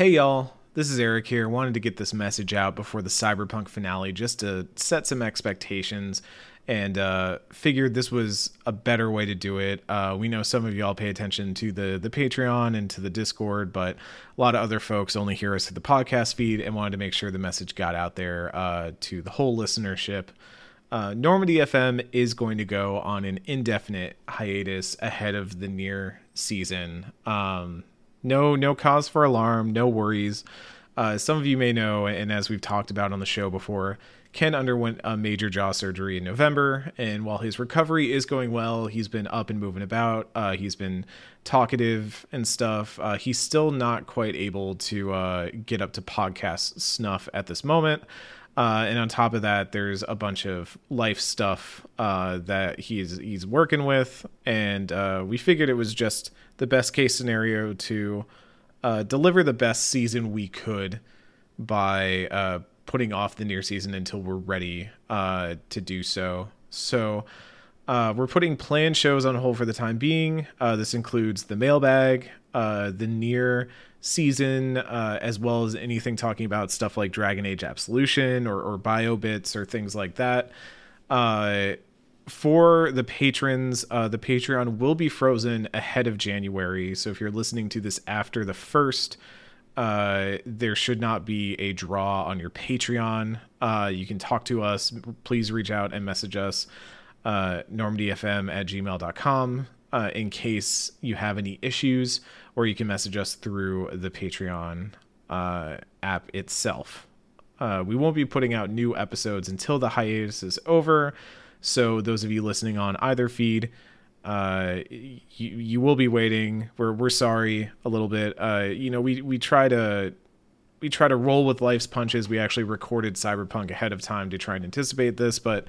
Hey y'all, this is Eric here. Wanted to get this message out before the Cyberpunk finale just to set some expectations and uh, figured this was a better way to do it. Uh, we know some of y'all pay attention to the the Patreon and to the Discord, but a lot of other folks only hear us through the podcast feed and wanted to make sure the message got out there uh, to the whole listenership. Uh, Normandy FM is going to go on an indefinite hiatus ahead of the NieR season. Um, no, no cause for alarm, no worries. Uh, some of you may know, and as we've talked about on the show before, Ken underwent a major jaw surgery in November, and while his recovery is going well, he's been up and moving about. Uh, he's been talkative and stuff. Uh, he's still not quite able to uh, get up to podcast snuff at this moment. Uh, and on top of that, there's a bunch of life stuff uh, that he's he's working with, and uh, we figured it was just the best case scenario to uh, deliver the best season we could by uh, putting off the NieR season until we're ready uh, to do so. So uh, we're putting planned shows on hold for the time being. Uh, this includes the mailbag, uh, the near season, as well as anything talking about stuff like Dragon Age Absolution or, or BioBits or things like that. For the patrons, uh, the Patreon will be frozen ahead of January. So if you're listening to this after the first, uh, there should not be a draw on your Patreon. Uh, you can talk to us. Please reach out and message us, uh, normdfm at gmail.com, uh, in case you have any issues, or you can message us through the Patreon uh, app itself. Uh, we won't be putting out new episodes until the hiatus is over. So those of you listening on either feed, uh, you you will be waiting. We're we're sorry a little bit. Uh, you know, we we try to we try to roll with life's punches. We actually recorded Cyberpunk ahead of time to try and anticipate this, but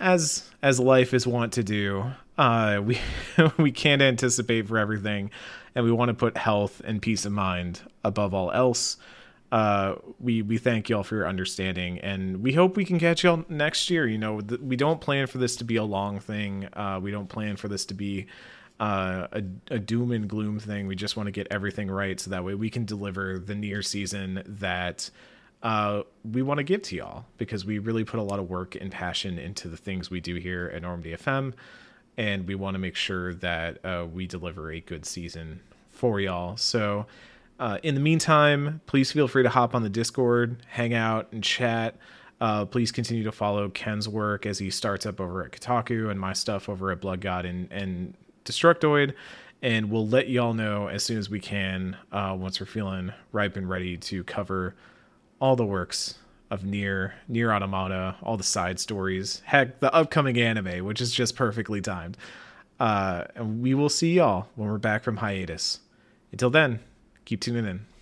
as as life is wont to do, uh, we we can't anticipate for everything, and we want to put health and peace of mind above all else uh, we we thank y'all for your understanding, and we hope we can catch y'all next year. You know, th- we don't plan for this to be a long thing. Uh, we don't plan for this to be uh, a, a doom and gloom thing. We just want to get everything right, so that way we can deliver the NieR season that uh, we want to give to y'all because we really put a lot of work and passion into the things we do here at Normandy FM, and we want to make sure that uh, we deliver a good season for y'all. So. Uh, in the meantime, please feel free to hop on the Discord, hang out, and chat. Uh, please continue to follow Ken's work as he starts up over at Kotaku and my stuff over at Blood God and, and Destructoid. And we'll let y'all know as soon as we can uh, once we're feeling ripe and ready to cover all the works of NieR NieR Automata, all the side stories, heck, the upcoming anime, which is just perfectly timed. Uh, and we will see y'all when we're back from hiatus. Until then, keep tuning in.